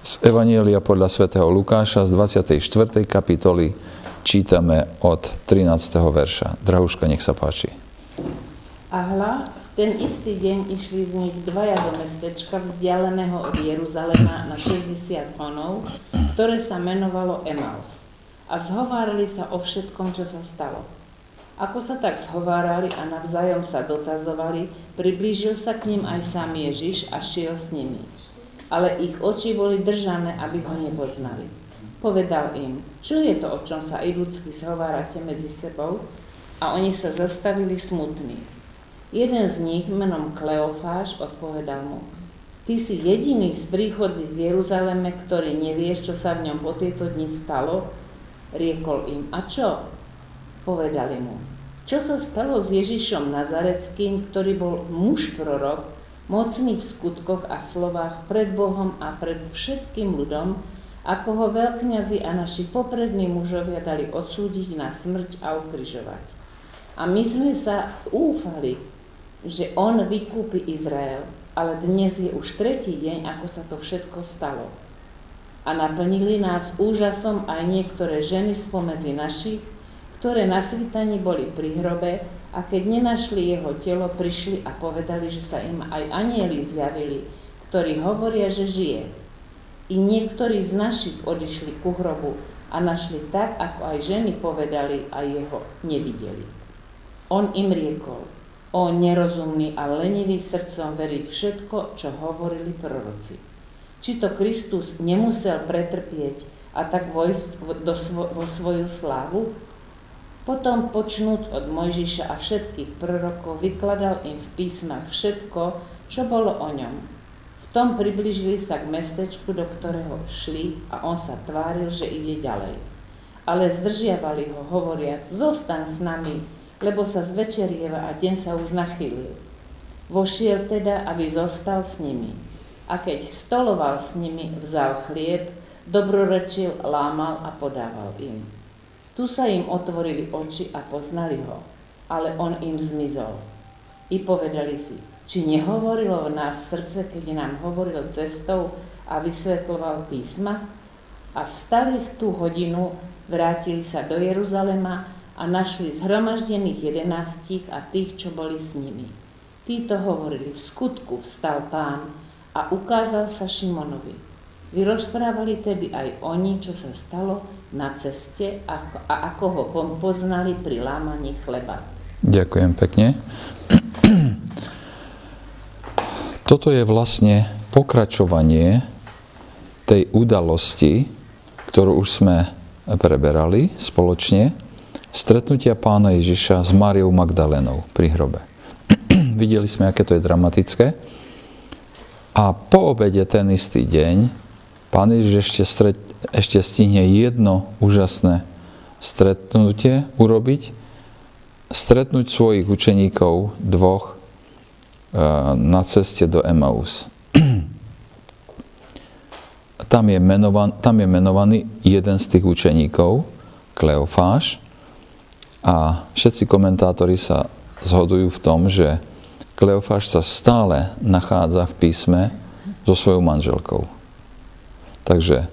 Z Evanielia podľa svätého Lukáša z 24. kapitoly čítame od 13. verša. Drahuška, nech sa páči. A hla, v ten istý deň išli z nich dvaja do mestečka vzdialeného od Jeruzalema na 60 honov, ktoré sa menovalo Emaus. A zhovárali sa o všetkom, čo sa stalo. Ako sa tak zhovárali a navzájom sa dotazovali, priblížil sa k ním aj sám Ježiš a šiel s nimi ale ich oči boli držané, aby ho nepoznali. Povedal im, čo je to, o čom sa i ľudsky zhovárate medzi sebou? A oni sa zastavili smutní. Jeden z nich, menom Kleofáš, odpovedal mu, Ty si jediný z príchodzí v Jeruzaleme, ktorý nevieš, čo sa v ňom po tieto dni stalo? Riekol im, a čo? Povedali mu, čo sa stalo s Ježišom Nazareckým, ktorý bol muž prorok, mocný v skutkoch a slovách pred Bohom a pred všetkým ľudom, ako ho veľkňazi a naši poprední mužovia dali odsúdiť na smrť a ukryžovať. A my sme sa úfali, že on vykúpi Izrael, ale dnes je už tretí deň, ako sa to všetko stalo. A naplnili nás úžasom aj niektoré ženy spomedzi našich, ktoré na svítaní boli pri hrobe a keď nenašli jeho telo, prišli a povedali, že sa im aj anieli zjavili, ktorí hovoria, že žije. I niektorí z našich odišli ku hrobu a našli tak, ako aj ženy povedali a jeho nevideli. On im riekol, o nerozumný a lenivý srdcom veriť všetko, čo hovorili proroci. Či to Kristus nemusel pretrpieť a tak vojsť vo svoju slávu? Potom počnúc od Mojžiša a všetkých prorokov vykladal im v písmach všetko, čo bolo o ňom. V tom približili sa k mestečku, do ktorého šli a on sa tváril, že ide ďalej. Ale zdržiavali ho, hovoriac, zostan s nami, lebo sa zvečerieva a deň sa už nachýlil. Vošiel teda, aby zostal s nimi. A keď stoloval s nimi, vzal chlieb, dobrorečil, lámal a podával im. Tu sa im otvorili oči a poznali ho, ale on im zmizol. I povedali si, či nehovorilo v nás srdce, keď nám hovoril cestou a vysvetloval písma? A vstali v tú hodinu, vrátili sa do Jeruzalema a našli zhromaždených jedenáctik a tých, čo boli s nimi. Títo hovorili, v skutku vstal pán a ukázal sa Šimonovi. Vyrozprávali tedy aj oni, čo sa stalo, na ceste a, a ako ho poznali pri lámaní chleba. Ďakujem pekne. Toto je vlastne pokračovanie tej udalosti, ktorú už sme preberali spoločne, stretnutia pána Ježiša s Máriou Magdalenou pri hrobe. Videli sme, aké to je dramatické. A po obede ten istý deň pán Ježiš ešte stret, ešte stihne jedno úžasné stretnutie urobiť, stretnúť svojich učeníkov dvoch e, na ceste do Emaus. Tam je, menovan, tam je menovaný jeden z tých učeníkov, Kleofáš, a všetci komentátori sa zhodujú v tom, že Kleofáš sa stále nachádza v písme so svojou manželkou. Takže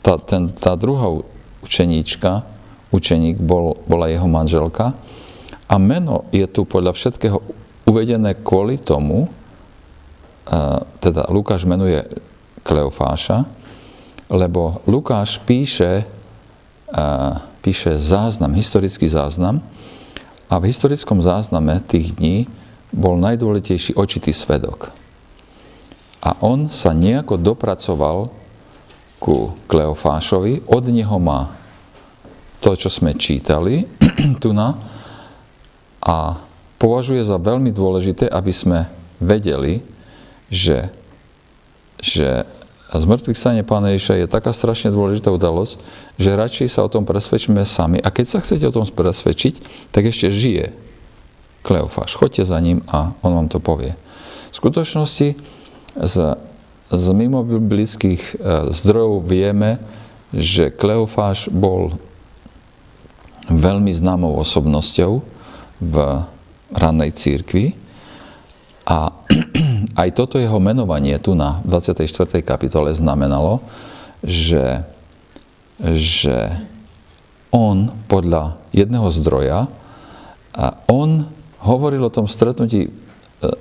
tá, ten, tá druhá učeníčka, učeník bol, bola jeho manželka a meno je tu podľa všetkého uvedené kvôli tomu, teda Lukáš menuje Kleofáša, lebo Lukáš píše, píše záznam, historický záznam a v historickom zázname tých dní bol najdôležitejší očitý svedok. A on sa nejako dopracoval ku Kleofášovi, od neho má to, čo sme čítali tu na a považuje za veľmi dôležité, aby sme vedeli, že, že zmrtvých stane Pána Ježiša je taká strašne dôležitá udalosť, že radšej sa o tom presvedčíme sami. A keď sa chcete o tom presvedčiť, tak ešte žije Kleofáš. Choďte za ním a on vám to povie. V skutočnosti z z mimo biblických e, zdrojov vieme, že Kleofáš bol veľmi známou osobnosťou v rannej církvi A aj toto jeho menovanie tu na 24. kapitole znamenalo, že, že on podľa jedného zdroja, a on hovoril o tom stretnutí e,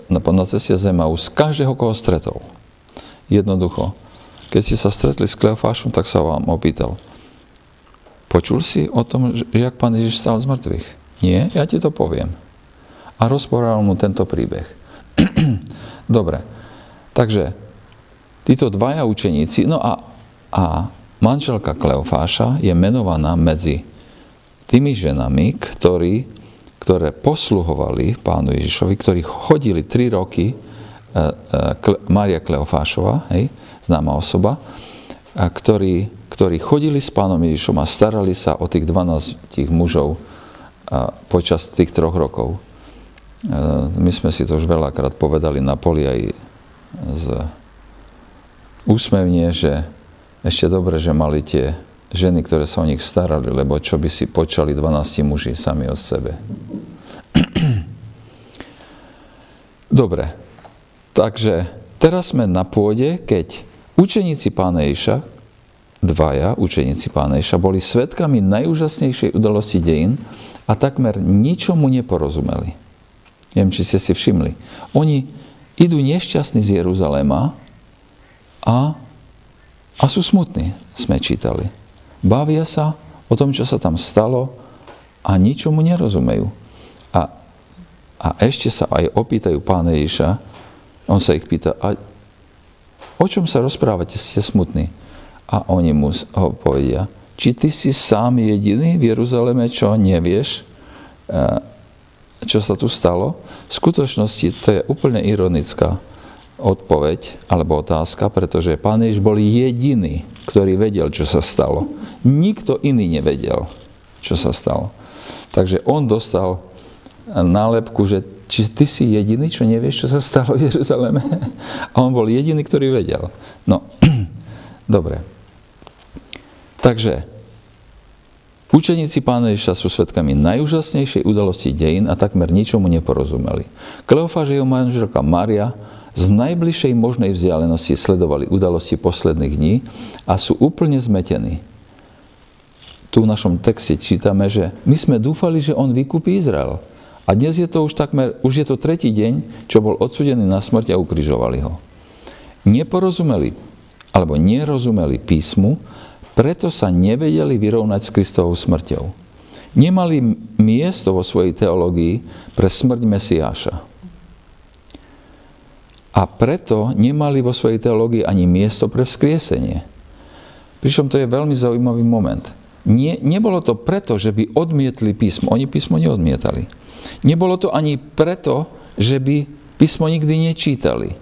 na, ceste Zemaus každého, koho stretol. Jednoducho. Keď ste sa stretli s Kleofášom, tak sa vám opýtal. Počul si o tom, že jak pán Ježiš stal z mŕtvych? Nie? Ja ti to poviem. A rozpovedal mu tento príbeh. Dobre. Takže títo dvaja učeníci, no a, a manželka Kleofáša je menovaná medzi tými ženami, ktorí, ktoré posluhovali pánu Ježišovi, ktorí chodili tri roky, Maria Kleofášova, hej, známa osoba, a ktorí, ktorí chodili s pánom Ježišom a starali sa o tých 12 mužov a počas tých troch rokov. My sme si to už veľakrát povedali na poli aj z úsmevne, že ešte dobre, že mali tie ženy, ktoré sa o nich starali, lebo čo by si počali 12 muži sami od sebe. Dobre, takže teraz sme na pôde, keď učeníci pána Ježa, dvaja učeníci pána Ježa, boli svetkami najúžasnejšej udalosti dejín a takmer ničomu neporozumeli. Neviem, či ste si všimli. Oni idú nešťastní z Jeruzaléma a, a sú smutní, sme čítali. Bavia sa o tom, čo sa tam stalo a ničomu nerozumejú. A, a ešte sa aj opýtajú pána Ježiša, on sa ich pýta, a o čom sa rozprávate, ste smutní? A oni mu ho povedia, či ty si sám jediný v Jeruzaleme, čo nevieš, čo sa tu stalo, v skutočnosti to je úplne ironická odpoveď alebo otázka, pretože pán Ježiš bol jediný, ktorý vedel, čo sa stalo. Nikto iný nevedel, čo sa stalo. Takže on dostal nálepku, že či ty si jediný, čo nevieš, čo sa stalo v Jeruzaleme? A on bol jediný, ktorý vedel. No, dobre. Takže, Učeníci pána Ježiša sú svetkami najúžasnejšej udalosti dejín a takmer ničomu neporozumeli. Kleofáž jeho manželka Maria z najbližšej možnej vzdialenosti sledovali udalosti posledných dní a sú úplne zmetení. Tu v našom texte čítame, že my sme dúfali, že on vykúpi Izrael. A dnes je to už takmer, už je to tretí deň, čo bol odsudený na smrť a ukrižovali ho. Neporozumeli, alebo nerozumeli písmu, preto sa nevedeli vyrovnať s Kristovou smrťou. Nemali miesto vo svojej teológii pre smrť Mesiáša. A preto nemali vo svojej teológii ani miesto pre vzkriesenie. Pričom to je veľmi zaujímavý moment. Nie, nebolo to preto, že by odmietli písmo. Oni písmo neodmietali. Nebolo to ani preto, že by písmo nikdy nečítali.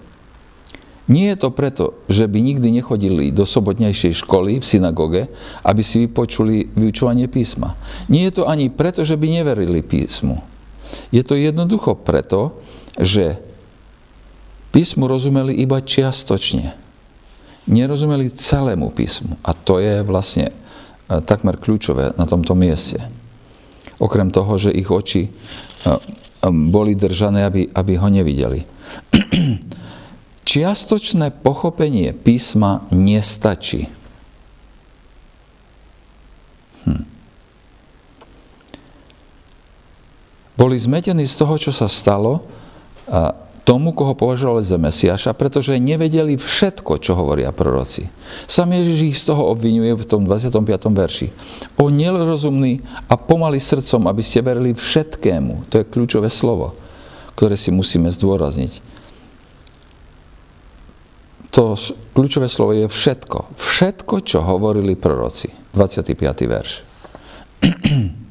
Nie je to preto, že by nikdy nechodili do sobotnejšej školy v synagóge, aby si vypočuli vyučovanie písma. Nie je to ani preto, že by neverili písmu. Je to jednoducho preto, že písmu rozumeli iba čiastočne. Nerozumeli celému písmu. A to je vlastne takmer kľúčové na tomto mieste. Okrem toho, že ich oči e, e, boli držané, aby, aby ho nevideli. Čiastočné pochopenie písma nestačí. Hm. Boli zmetení z toho, čo sa stalo a tomu, koho považovali za Mesiaša, pretože nevedeli všetko, čo hovoria proroci. Sam Ježiš ich z toho obvinuje v tom 25. verši. O nerozumný a pomaly srdcom, aby ste verili všetkému. To je kľúčové slovo, ktoré si musíme zdôrazniť to kľúčové slovo je všetko. Všetko, čo hovorili proroci. 25. verš.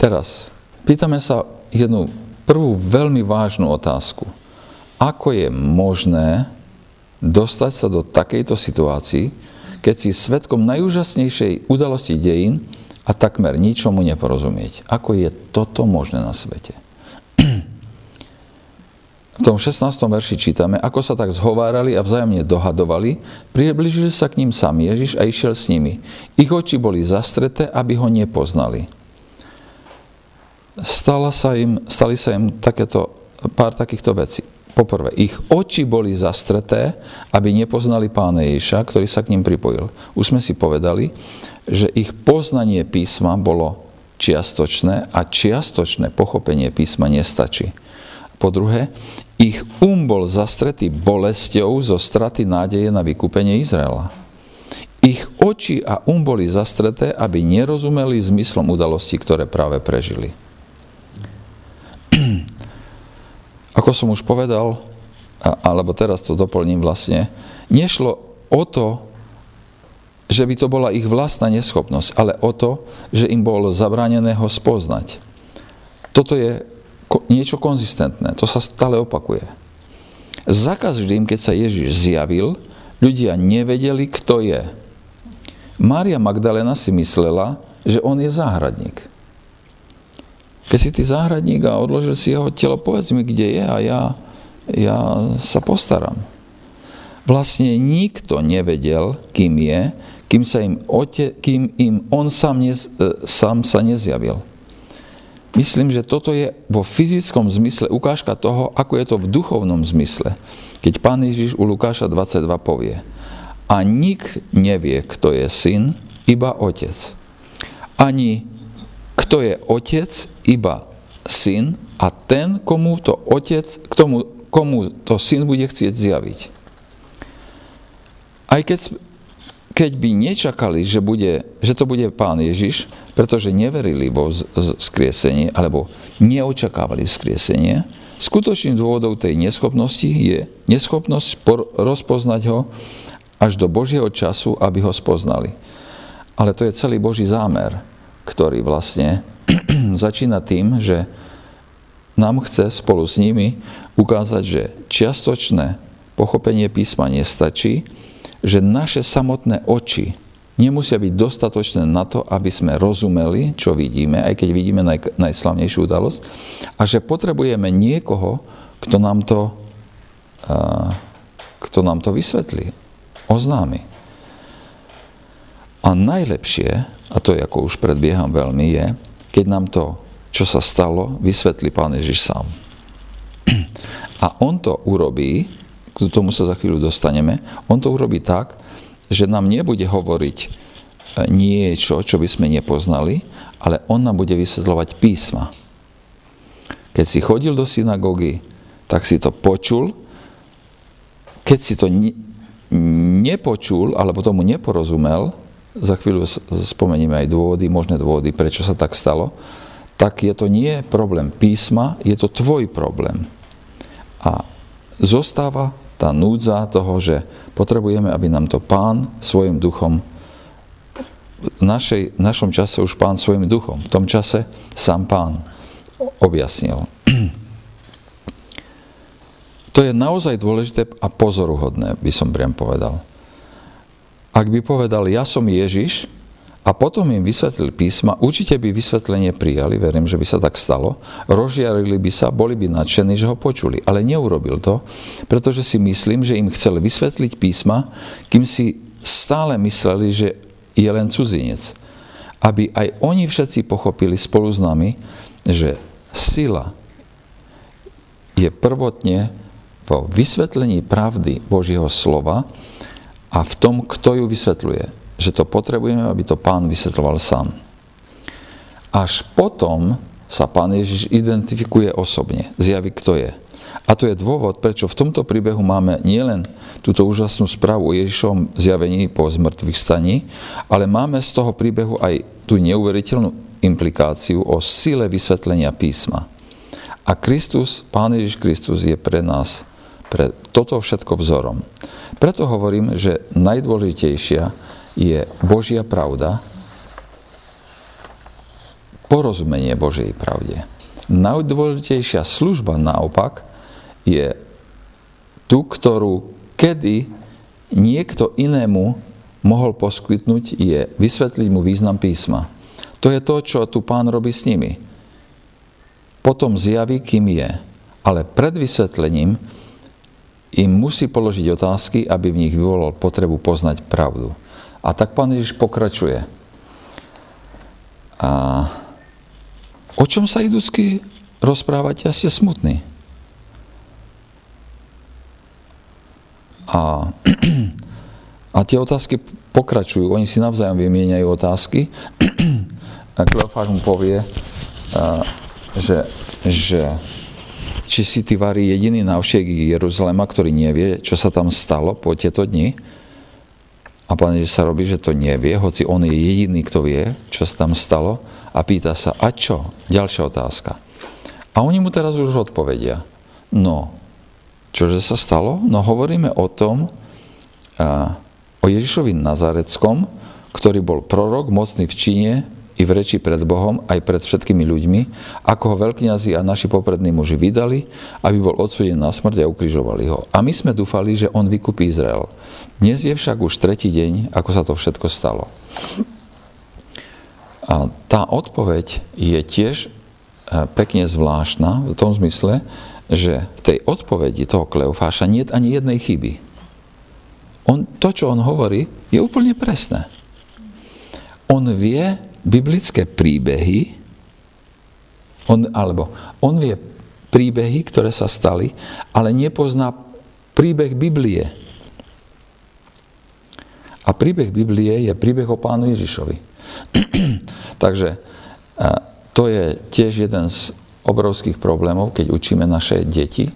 Teraz, pýtame sa jednu prvú veľmi vážnu otázku. Ako je možné dostať sa do takejto situácii, keď si svetkom najúžasnejšej udalosti dejín a takmer ničomu neporozumieť? Ako je toto možné na svete? V tom 16. verši čítame, ako sa tak zhovárali a vzájomne dohadovali, približil sa k ním sám Ježiš a išiel s nimi. Ich oči boli zastreté, aby ho nepoznali. Stala sa im, stali sa im takéto, pár takýchto vecí. Poprvé, ich oči boli zastreté, aby nepoznali pána Ježiša, ktorý sa k ním pripojil. Už sme si povedali, že ich poznanie písma bolo čiastočné a čiastočné pochopenie písma nestačí. Po druhé, ich um bol zastretý bolesťou zo straty nádeje na vykúpenie Izraela. Ich oči a um boli zastreté, aby nerozumeli zmyslom udalostí, ktoré práve prežili. Ako som už povedal, alebo teraz to doplním vlastne, nešlo o to, že by to bola ich vlastná neschopnosť, ale o to, že im bolo zabránené ho spoznať. Toto je niečo konzistentné, to sa stále opakuje. Za každým, keď sa Ježiš zjavil, ľudia nevedeli, kto je. Mária Magdalena si myslela, že on je záhradník. Keď si ty záhradník a odložil si jeho telo, povedz mi, kde je a ja, ja sa postaram. Vlastne nikto nevedel, kým je, kým, sa im, ote, kým im on sám, nez, e, sám sa nezjavil. Myslím, že toto je vo fyzickom zmysle ukážka toho, ako je to v duchovnom zmysle. Keď pán Ježiš u Lukáša 22 povie, a nik nevie, kto je syn, iba otec. Ani kto je otec, iba syn a ten, komu to otec, k tomu, komu to syn bude chcieť zjaviť. Aj keď, keď by nečakali, že, bude, že to bude pán Ježiš, pretože neverili vo skriesenie, alebo neočakávali skriesenie, skutočným dôvodom tej neschopnosti je neschopnosť rozpoznať ho až do Božieho času, aby ho spoznali. Ale to je celý Boží zámer ktorý vlastne začína tým, že nám chce spolu s nimi ukázať, že čiastočné pochopenie písma nestačí, že naše samotné oči nemusia byť dostatočné na to, aby sme rozumeli, čo vidíme, aj keď vidíme naj, najslavnejšiu udalosť, a že potrebujeme niekoho, kto nám to, uh, kto nám to vysvetlí, oznámi. A najlepšie, a to je ako už predbieham veľmi, je, keď nám to, čo sa stalo, vysvetlí Pán Ježiš sám. A on to urobí, k tomu sa za chvíľu dostaneme, on to urobí tak, že nám nebude hovoriť e, niečo, čo by sme nepoznali, ale on nám bude vysvetľovať písma. Keď si chodil do synagógy, tak si to počul. Keď si to nepočul, alebo tomu neporozumel, za chvíľu spomenieme aj dôvody, možné dôvody, prečo sa tak stalo, tak je to nie problém písma, je to tvoj problém. A zostáva tá núdza toho, že potrebujeme, aby nám to pán svojim duchom v našej, v našom čase už pán svojim duchom, v tom čase sám pán objasnil. To je naozaj dôležité a pozoruhodné, by som priam povedal ak by povedal, ja som Ježiš, a potom im vysvetlil písma, určite by vysvetlenie prijali, verím, že by sa tak stalo, rozžiarili by sa, boli by nadšení, že ho počuli. Ale neurobil to, pretože si myslím, že im chcel vysvetliť písma, kým si stále mysleli, že je len cudzinec. Aby aj oni všetci pochopili spolu s nami, že sila je prvotne vo vysvetlení pravdy Božieho slova, a v tom, kto ju vysvetľuje. Že to potrebujeme, aby to pán vysvetľoval sám. Až potom sa pán Ježiš identifikuje osobne, zjaví, kto je. A to je dôvod, prečo v tomto príbehu máme nielen túto úžasnú správu o Ježišovom zjavení po zmrtvých staní, ale máme z toho príbehu aj tú neuveriteľnú implikáciu o sile vysvetlenia písma. A Kristus, Pán Ježiš Kristus je pre nás, pre toto všetko vzorom. Preto hovorím, že najdôležitejšia je Božia pravda, porozumenie Božej pravde. Najdôležitejšia služba naopak je tu, ktorú kedy niekto inému mohol poskytnúť, je vysvetliť mu význam písma. To je to, čo tu pán robí s nimi. Potom zjaví, kým je. Ale pred vysvetlením im musí položiť otázky, aby v nich vyvolal potrebu poznať pravdu. A tak pán Ježiš pokračuje. A o čom sa idúcky rozprávate a ste smutní? A, a tie otázky pokračujú, oni si navzájom vymieňajú otázky. Kleofáš mu povie, že, že či si ty varí jediný návštek Jeruzalema, ktorý nevie, čo sa tam stalo po tieto dni. A pán Ježiš sa robí, že to nevie, hoci on je jediný, kto vie, čo sa tam stalo. A pýta sa, a čo? Ďalšia otázka. A oni mu teraz už odpovedia. No, čože sa stalo? No hovoríme o tom, a, o Ježišovi Nazareckom, ktorý bol prorok, mocný v Číne, i v reči pred Bohom, aj pred všetkými ľuďmi, ako ho veľkňazi a naši poprední muži vydali, aby bol odsudený na smrť a ukrižovali ho. A my sme dúfali, že on vykupí Izrael. Dnes je však už tretí deň, ako sa to všetko stalo. A tá odpoveď je tiež e, pekne zvláštna v tom zmysle, že v tej odpovedi toho Kleofáša nie je ani jednej chyby. On, to, čo on hovorí, je úplne presné. On vie, biblické príbehy, on, alebo on vie príbehy, ktoré sa stali, ale nepozná príbeh Biblie. A príbeh Biblie je príbeh o pánu Ježišovi. Takže to je tiež jeden z obrovských problémov, keď učíme naše deti,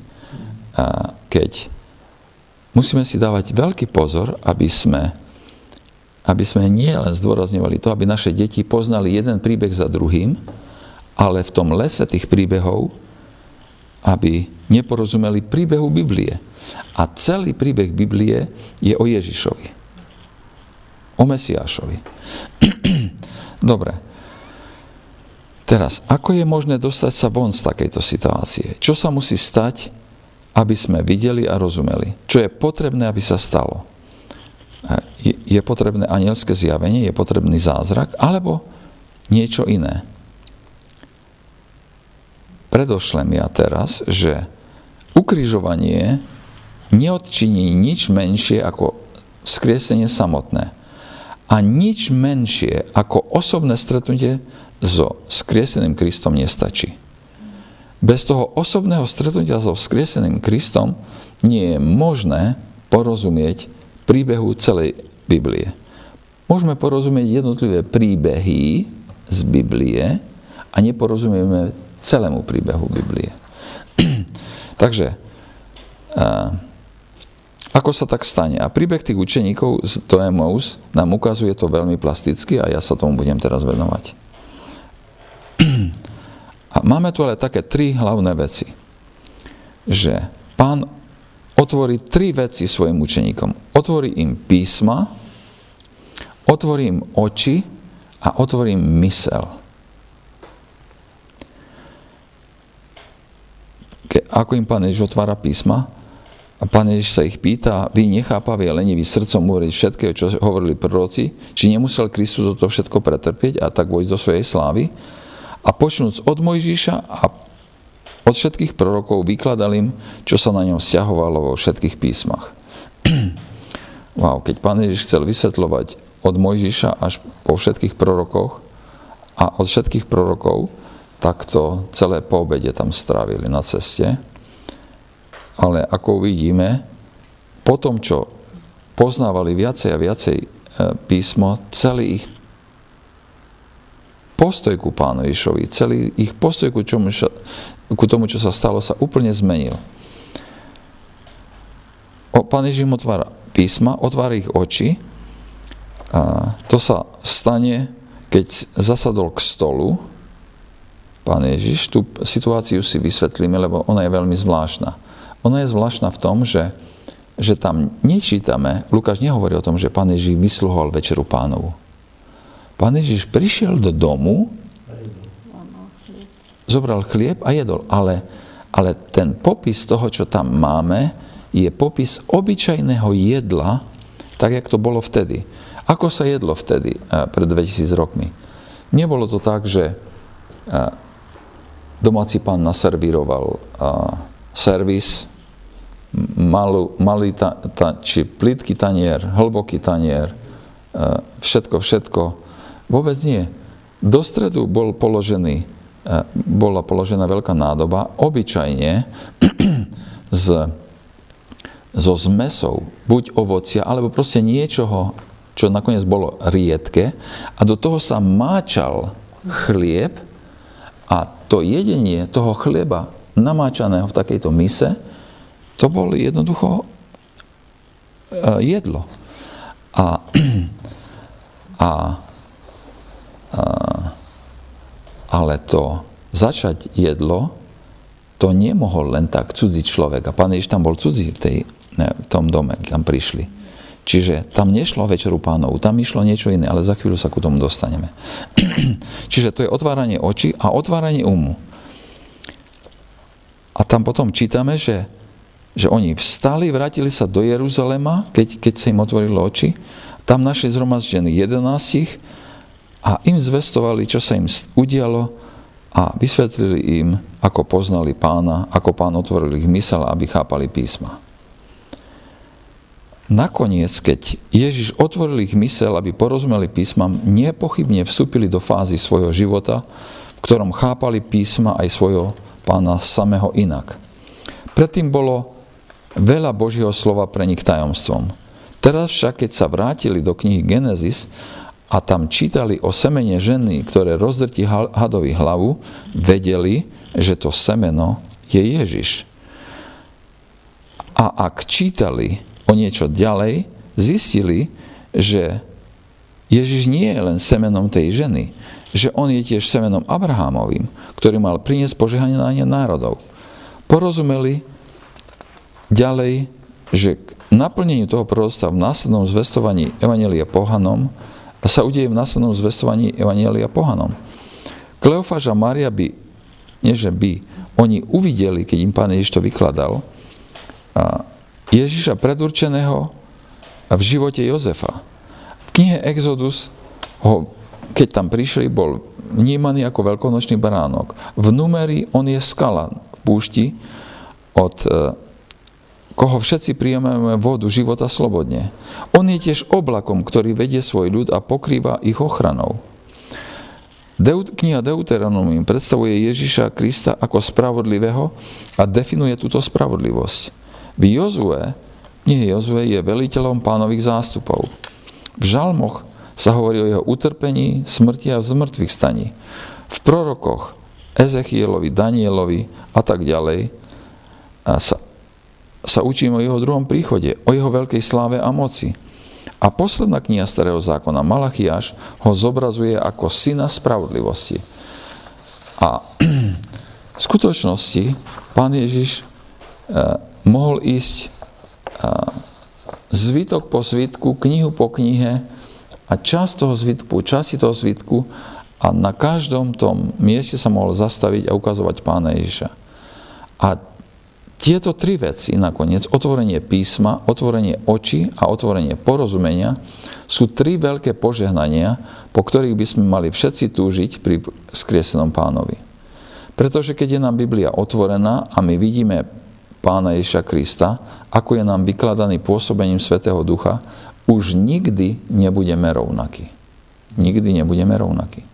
keď musíme si dávať veľký pozor, aby sme aby sme nie len zdôrazňovali to, aby naše deti poznali jeden príbeh za druhým, ale v tom lese tých príbehov, aby neporozumeli príbehu Biblie. A celý príbeh Biblie je o Ježišovi. O Mesiášovi. Dobre. Teraz, ako je možné dostať sa von z takejto situácie? Čo sa musí stať, aby sme videli a rozumeli? Čo je potrebné, aby sa stalo? Je potrebné anielské zjavenie, je potrebný zázrak, alebo niečo iné. Predošlem ja teraz, že ukrižovanie neodčiní nič menšie ako skriesenie samotné. A nič menšie ako osobné stretnutie so skrieseným Kristom nestačí. Bez toho osobného stretnutia so skrieseným Kristom nie je možné porozumieť príbehu celej Biblie. Môžeme porozumieť jednotlivé príbehy z Biblie a neporozumieme celému príbehu Biblie. Takže, ako sa tak stane? A príbeh tých učeníkov z Toemous nám ukazuje to veľmi plasticky a ja sa tomu budem teraz venovať. A máme tu ale také tri hlavné veci. Že pán otvorí tri veci svojim učeníkom. Otvorí im písma, otvorí im oči a otvorí im mysel. Ke, ako im Pán Ježiš otvára písma, a Pán Ježiš sa ich pýta, vy nechápaví a leniví srdcom hovoriť všetkého, čo hovorili proroci, či nemusel Kristus toto všetko pretrpieť a tak vojsť do svojej slávy. A počnúc od Mojžiša a od všetkých prorokov vykladal im, čo sa na ňom vzťahovalo vo všetkých písmach. wow, keď pán Ježiš chcel vysvetľovať od Mojžiša až po všetkých prorokoch a od všetkých prorokov, tak to celé po obede tam strávili na ceste. Ale ako uvidíme, po tom, čo poznávali viacej a viacej e, písmo, celý ich postoj ku pánu celý ich postoj ku, čomu, ku tomu, čo sa stalo, sa úplne zmenil. O, pán Ježiš otvára písma, otvára ich oči. A to sa stane, keď zasadol k stolu pán Ježiš. Tú situáciu si vysvetlíme, lebo ona je veľmi zvláštna. Ona je zvláštna v tom, že, že tam nečítame, Lukáš nehovorí o tom, že pán Ježiš vysluhoval večeru pánovu. Pán Ježiš prišiel do domu, zobral chlieb a jedol. Ale, ale ten popis toho, čo tam máme, je popis obyčajného jedla, tak, jak to bolo vtedy. Ako sa jedlo vtedy, eh, pred 2000 rokmi? Nebolo to tak, že eh, domáci pán naservíroval eh, servis, malú, malý ta, ta, či plitký tanier, hlboký tanier, všetko, všetko Vôbec nie. Do stredu bol položený bola položená veľká nádoba, obyčajne z, zo zmesou, buď ovocia, alebo proste niečoho, čo nakoniec bolo riedke, a do toho sa máčal chlieb a to jedenie toho chleba namáčaného v takejto mise, to bolo jednoducho e, jedlo. A, a, a ale to začať jedlo, to nemohol len tak cudzí človek. A pán Ježiš tam bol cudzí v, tej, ne, v tom dome, kam prišli. Čiže tam nešlo večeru pánov, tam išlo niečo iné, ale za chvíľu sa ku tomu dostaneme. Čiže to je otváranie očí a otváranie umu. A tam potom čítame, že, že oni vstali, vrátili sa do Jeruzalema, keď, keď sa im otvorilo oči. Tam našli zhromaždení 11 a im zvestovali, čo sa im udialo a vysvetlili im, ako poznali pána, ako pán otvoril ich mysel, aby chápali písma. Nakoniec, keď Ježiš otvoril ich mysel, aby porozumeli písmam, nepochybne vstúpili do fázy svojho života, v ktorom chápali písma aj svojho pána samého inak. Predtým bolo veľa Božieho slova pre nich tajomstvom. Teraz však, keď sa vrátili do knihy Genesis a tam čítali o semene ženy, ktoré rozdrti hadovi hlavu, vedeli, že to semeno je Ježiš. A ak čítali o niečo ďalej, zistili, že Ježiš nie je len semenom tej ženy, že on je tiež semenom Abrahámovým, ktorý mal priniesť požehnanie národov. Porozumeli ďalej, že k naplneniu toho proroctva v následnom zvestovaní Evanelia pohanom sa udeje v následnom zvestovaní Evanielia pohanom. Kleofáž a Mária by, nie že by, oni uvideli, keď im pán Ježiš to vykladal, Ježiša predurčeného v živote Jozefa. V knihe Exodus ho, keď tam prišli, bol vnímaný ako veľkonočný baránok. V numeri on je skala v púšti od e, koho všetci príjmeme vodu života slobodne. On je tiež oblakom, ktorý vedie svoj ľud a pokrýva ich ochranou. Deut, kniha Deuteronomium predstavuje Ježiša Krista ako spravodlivého a definuje túto spravodlivosť. V Jozue, nie Jozue je veliteľom pánových zástupov. V žalmoch sa hovorí o jeho utrpení, smrti a zmrtvých staní. V prorokoch Ezechielovi, Danielovi a tak ďalej sa sa učíme o jeho druhom príchode, o jeho veľkej sláve a moci. A posledná kniha Starého zákona, Malachiáš, ho zobrazuje ako syna spravodlivosti. A v skutočnosti pán Ježiš eh, mohol ísť eh, zvitok po zvitku, knihu po knihe a časť toho zvitku, časti toho zvitku a na každom tom mieste sa mohol zastaviť a ukazovať pána Ježiša. A tieto tri veci nakoniec, otvorenie písma, otvorenie očí a otvorenie porozumenia, sú tri veľké požehnania, po ktorých by sme mali všetci túžiť pri skriesenom pánovi. Pretože keď je nám Biblia otvorená a my vidíme pána Ježiša Krista, ako je nám vykladaný pôsobením Svetého Ducha, už nikdy nebudeme rovnakí. Nikdy nebudeme rovnakí.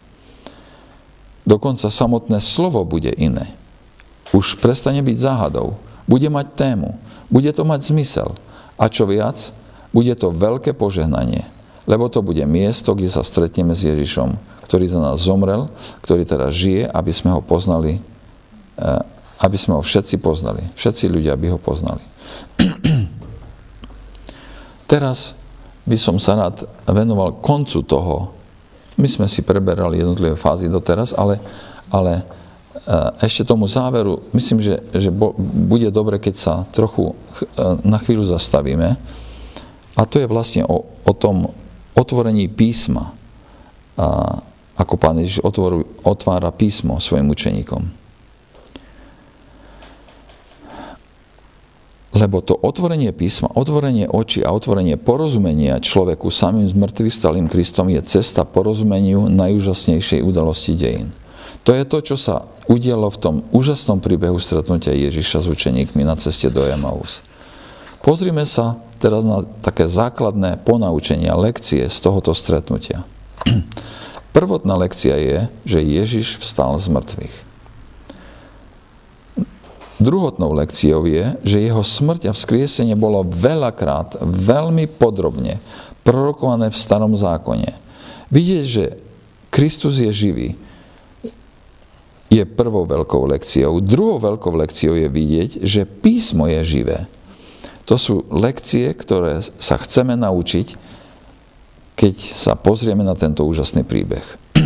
Dokonca samotné slovo bude iné. Už prestane byť záhadou bude mať tému, bude to mať zmysel. A čo viac, bude to veľké požehnanie, lebo to bude miesto, kde sa stretneme s Ježišom, ktorý za nás zomrel, ktorý teraz žije, aby sme ho poznali, eh, aby sme ho všetci poznali. Všetci ľudia by ho poznali. Teraz by som sa rád venoval koncu toho. My sme si preberali jednotlivé fázy doteraz, ale, ale ešte tomu záveru, myslím, že, že bude dobre, keď sa trochu na chvíľu zastavíme. A to je vlastne o, o tom otvorení písma. A ako pán Ježiš otvoru, otvára písmo svojim učeníkom. Lebo to otvorenie písma, otvorenie očí a otvorenie porozumenia človeku samým zmrtvým stalým Kristom je cesta porozumeniu najúžasnejšej udalosti dejín. To je to, čo sa udialo v tom úžasnom príbehu stretnutia Ježiša s učeníkmi na ceste do Emaus. Pozrime sa teraz na také základné ponaučenia, lekcie z tohoto stretnutia. Prvotná lekcia je, že Ježiš vstal z mŕtvych. Druhotnou lekciou je, že jeho smrť a vzkriesenie bolo veľakrát, veľmi podrobne prorokované v starom zákone. Vidieť, že Kristus je živý, je prvou veľkou lekciou. Druhou veľkou lekciou je vidieť, že písmo je živé. To sú lekcie, ktoré sa chceme naučiť, keď sa pozrieme na tento úžasný príbeh.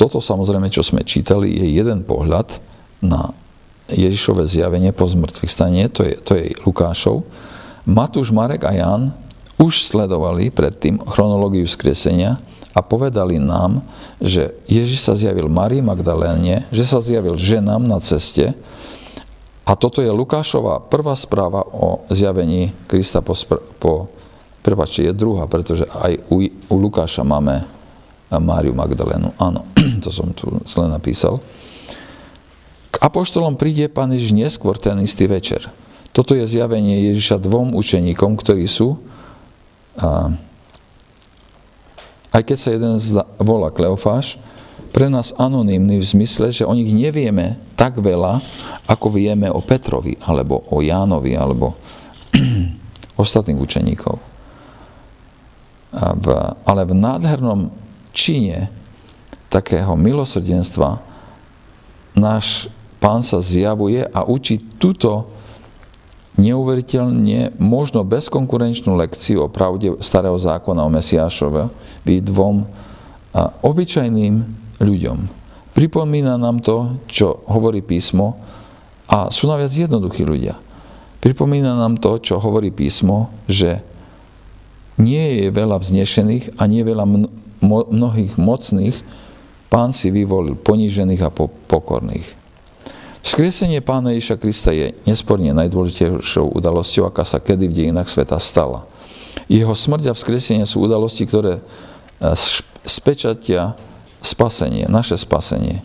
Toto samozrejme, čo sme čítali, je jeden pohľad na Ježišové zjavenie po zmrtvých stane, to je, to je Lukášov. Matúš, Marek a Jan už sledovali predtým chronológiu skresenia a povedali nám, že Ježiš sa zjavil Marii Magdaléne, že sa zjavil ženám na ceste a toto je Lukášova prvá správa o zjavení Krista po, po prepáčte, je druhá, pretože aj u, u Lukáša máme Máriu Magdalénu. Áno, to som tu zle napísal. K apoštolom príde pán Ježiš neskôr ten istý večer. Toto je zjavenie Ježiša dvom učeníkom, ktorí sú a, aj keď sa jeden volá Kleofáš, pre nás anonymný v zmysle, že o nich nevieme tak veľa, ako vieme o Petrovi, alebo o Jánovi, alebo ostatných učeníkov. V, ale v nádhernom čine takého milosrdenstva náš pán sa zjavuje a učí túto neuveriteľne, možno bezkonkurenčnú lekciu o pravde starého zákona o Mesiášove dvom obyčajným ľuďom. Pripomína nám to, čo hovorí písmo a sú naviac jednoduchí ľudia. Pripomína nám to, čo hovorí písmo, že nie je veľa vznešených a nie je veľa mnohých mocných, pán si vyvolil ponížených a pokorných. Vzkriesenie Pána Ježiša Krista je nesporne najdôležitejšou udalosťou, aká sa kedy v dejinách sveta stala. Jeho smrť a vzkriesenie sú udalosti, ktoré e, spečatia spasenie, naše spasenie.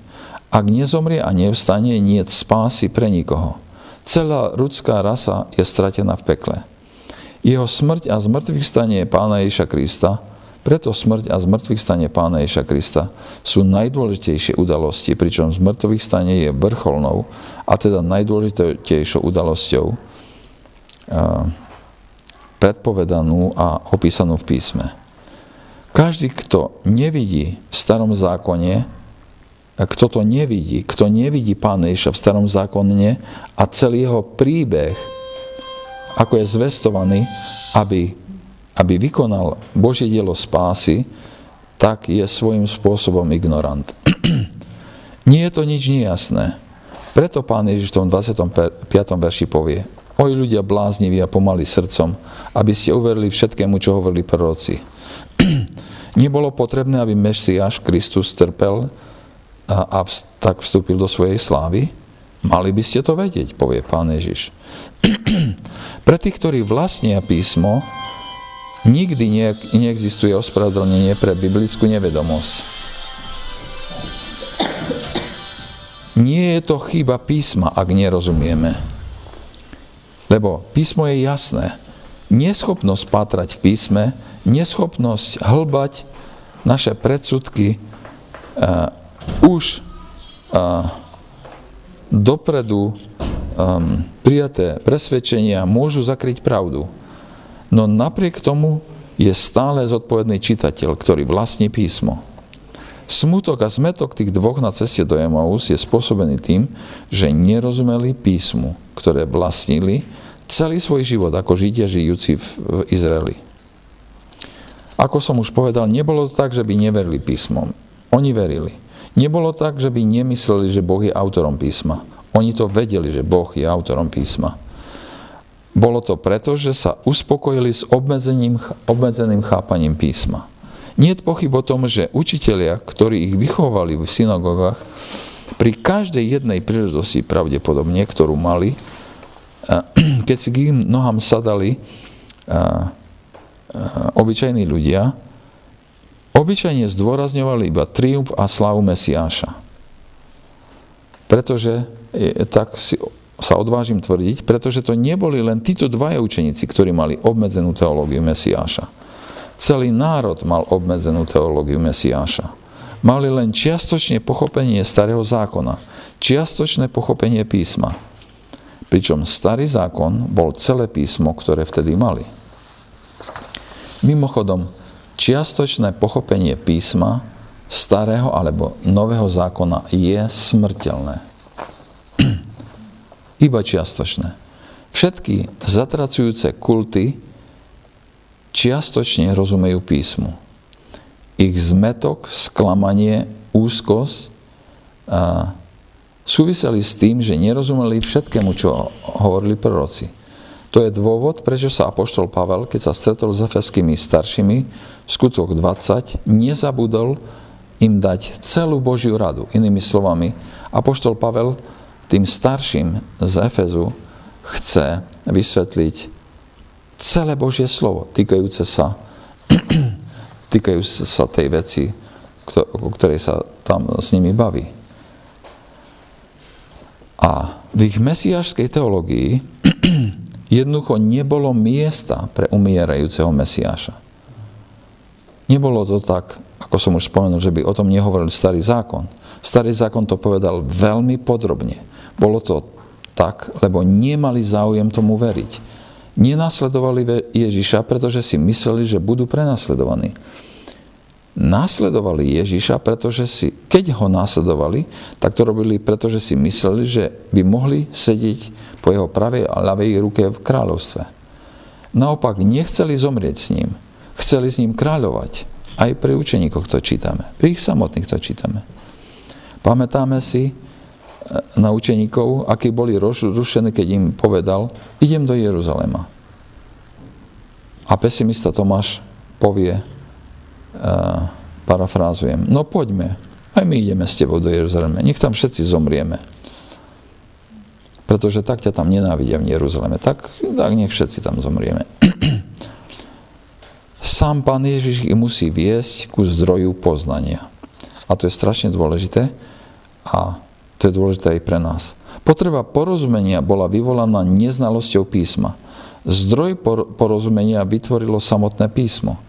Ak nezomrie a nevstane, nie spásy pre nikoho. Celá ľudská rasa je stratená v pekle. Jeho smrť a zmrtvých stanie Pána Ježiša Krista preto smrť a zmrtvých stane Pána Ježa Krista sú najdôležitejšie udalosti, pričom zmrtvých stane je vrcholnou a teda najdôležitejšou udalosťou predpovedanú a opísanú v písme. Každý, kto nevidí v starom zákone, kto to nevidí, kto nevidí Pána Ježa v starom zákone a celý jeho príbeh, ako je zvestovaný, aby aby vykonal Božie dielo spásy, tak je svojím spôsobom ignorant. Nie je to nič nejasné. Preto pán Ježiš v tom 25. verši povie Oj ľudia blázniví a pomaly srdcom, aby ste uverili všetkému, čo hovorili proroci. Nebolo potrebné, aby Mesiáš Kristus trpel a, a tak vstúpil do svojej slávy? Mali by ste to vedieť, povie pán Ježiš. Pre tých, ktorí vlastnia písmo, Nikdy ne, neexistuje ospravedlnenie pre biblickú nevedomosť. Nie je to chyba písma, ak nerozumieme. Lebo písmo je jasné. Neschopnosť pátrať v písme, neschopnosť hlbať naše predsudky uh, už uh, dopredu um, prijaté presvedčenia môžu zakryť pravdu. No napriek tomu je stále zodpovedný čitateľ, ktorý vlastní písmo. Smutok a zmetok tých dvoch na ceste do Emaus je spôsobený tým, že nerozumeli písmu, ktoré vlastnili celý svoj život ako Židia žijúci v, Izraeli. Ako som už povedal, nebolo to tak, že by neverili písmom. Oni verili. Nebolo tak, že by nemysleli, že Boh je autorom písma. Oni to vedeli, že Boh je autorom písma. Bolo to preto, že sa uspokojili s obmedzeným, obmedzeným chápaním písma. Nie je pochyb o tom, že učitelia, ktorí ich vychovali v synagogách, pri každej jednej príležitosti pravdepodobne, ktorú mali, keď si k im nohám sadali obyčajní ľudia, obyčajne zdôrazňovali iba triumf a slavu Mesiáša. Pretože tak si sa odvážim tvrdiť, pretože to neboli len títo dvaja učeníci, ktorí mali obmedzenú teológiu Mesiáša. Celý národ mal obmedzenú teológiu Mesiáša. Mali len čiastočne pochopenie starého zákona, čiastočné pochopenie písma. Pričom starý zákon bol celé písmo, ktoré vtedy mali. Mimochodom, čiastočné pochopenie písma starého alebo nového zákona je smrteľné. Iba čiastočné. Všetky zatracujúce kulty čiastočne rozumejú písmu. Ich zmetok, sklamanie, úzkosť a súviseli s tým, že nerozumeli všetkému, čo hovorili proroci. To je dôvod, prečo sa Apoštol Pavel, keď sa stretol s efeskými staršími, skutok 20, nezabudol im dať celú Božiu radu. Inými slovami, Apoštol Pavel tým starším z Efezu chce vysvetliť celé Božie slovo týkajúce sa, týkajúce sa tej veci, o ktorej sa tam s nimi baví. A v ich mesiášskej teológii jednoducho nebolo miesta pre umierajúceho mesiáša. Nebolo to tak, ako som už spomenul, že by o tom nehovoril starý zákon. Starý zákon to povedal veľmi podrobne. Bolo to tak, lebo nemali záujem tomu veriť nenasledovali Ježiša, pretože si mysleli, že budú prenasledovaní. Následovali Ježiša, pretože si, keď ho následovali, tak to robili, pretože si mysleli, že by mohli sedieť po jeho pravej a ľavej ruke v kráľovstve. Naopak, nechceli zomrieť s ním. Chceli s ním kráľovať. Aj pri učeníkoch to čítame. Pri ich samotných to čítame. Pamätáme si, na učeníkov, akí boli rušení, keď im povedal, idem do Jeruzalema. A pesimista Tomáš povie, uh, parafrázujem, no poďme, aj my ideme s tebou do Jeruzalema, nech tam všetci zomrieme. Pretože tak ťa tam nenávidia v Jeruzaleme, tak, tak nech všetci tam zomrieme. Sám Pán Ježiš ich musí viesť ku zdroju poznania. A to je strašne dôležité. A to je dôležité aj pre nás. Potreba porozumenia bola vyvolaná neznalosťou písma. Zdroj porozumenia vytvorilo samotné písmo.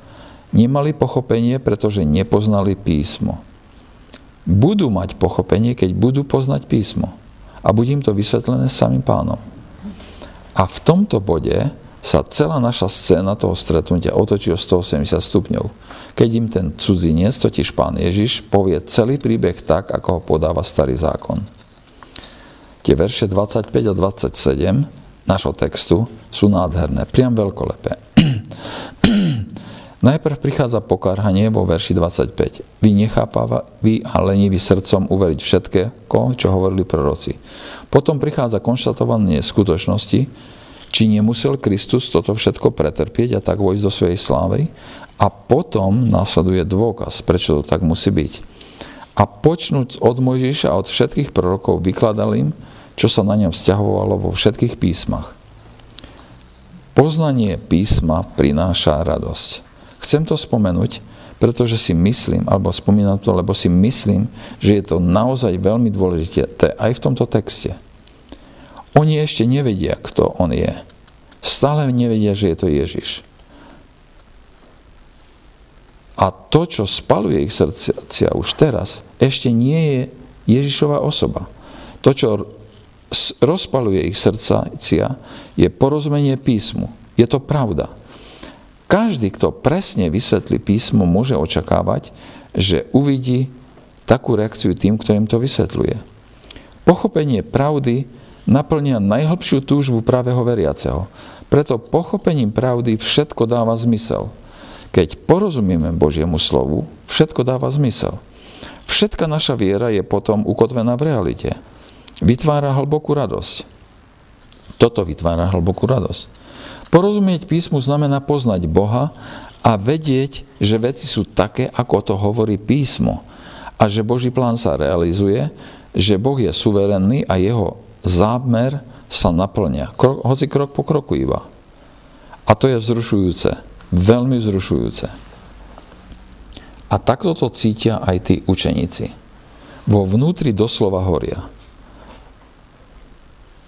Nemali pochopenie, pretože nepoznali písmo. Budú mať pochopenie, keď budú poznať písmo. A bude to vysvetlené samým pánom. A v tomto bode sa celá naša scéna toho stretnutia otočí o 180 stupňov keď im ten cudzinec, totiž pán Ježiš, povie celý príbeh tak, ako ho podáva starý zákon. Tie verše 25 a 27 našho textu sú nádherné, priam veľkolepé. Najprv prichádza pokarhanie vo verši 25. Vy nechápaví a leniví srdcom uveriť všetko, čo hovorili proroci. Potom prichádza konštatovanie skutočnosti, či nemusel Kristus toto všetko pretrpieť a tak vojsť do svojej slávy. A potom následuje dôkaz, prečo to tak musí byť. A počnúť od Mojžiša a od všetkých prorokov vykladal im, čo sa na ňom vzťahovalo vo všetkých písmach. Poznanie písma prináša radosť. Chcem to spomenúť, pretože si myslím, alebo spomínam to, lebo si myslím, že je to naozaj veľmi dôležité aj v tomto texte. Oni ešte nevedia, kto on je. Stále nevedia, že je to Ježiš. A to, čo spaluje ich srdcia už teraz, ešte nie je Ježišova osoba. To, čo rozpaluje ich srdcia, je porozumenie písmu. Je to pravda. Každý, kto presne vysvetlí písmo, môže očakávať, že uvidí takú reakciu tým, ktorým to vysvetľuje. Pochopenie pravdy naplňa najhlbšiu túžbu pravého veriaceho. Preto pochopením pravdy všetko dáva zmysel. Keď porozumieme Božiemu slovu, všetko dáva zmysel. Všetka naša viera je potom ukotvená v realite. Vytvára hlbokú radosť. Toto vytvára hlbokú radosť. Porozumieť písmu znamená poznať Boha a vedieť, že veci sú také, ako to hovorí písmo. A že Boží plán sa realizuje, že Boh je suverénny a jeho zámer sa naplňa. Krok, hoci krok po kroku iba. A to je vzrušujúce veľmi vzrušujúce. A takto to cítia aj tí učeníci. Vo vnútri doslova horia.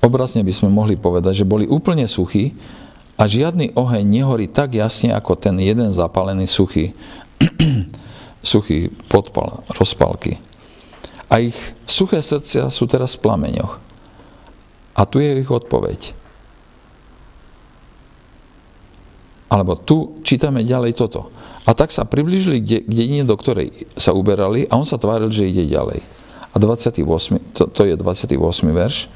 Obrazne by sme mohli povedať, že boli úplne suchí a žiadny oheň nehorí tak jasne ako ten jeden zapálený suchý, suchý podpal, rozpalky. A ich suché srdcia sú teraz v plameňoch. A tu je ich odpoveď. Alebo tu čítame ďalej toto. A tak sa približili k dedine, do ktorej sa uberali a on sa tváril, že ide ďalej. A 28, to, to je 28. verš.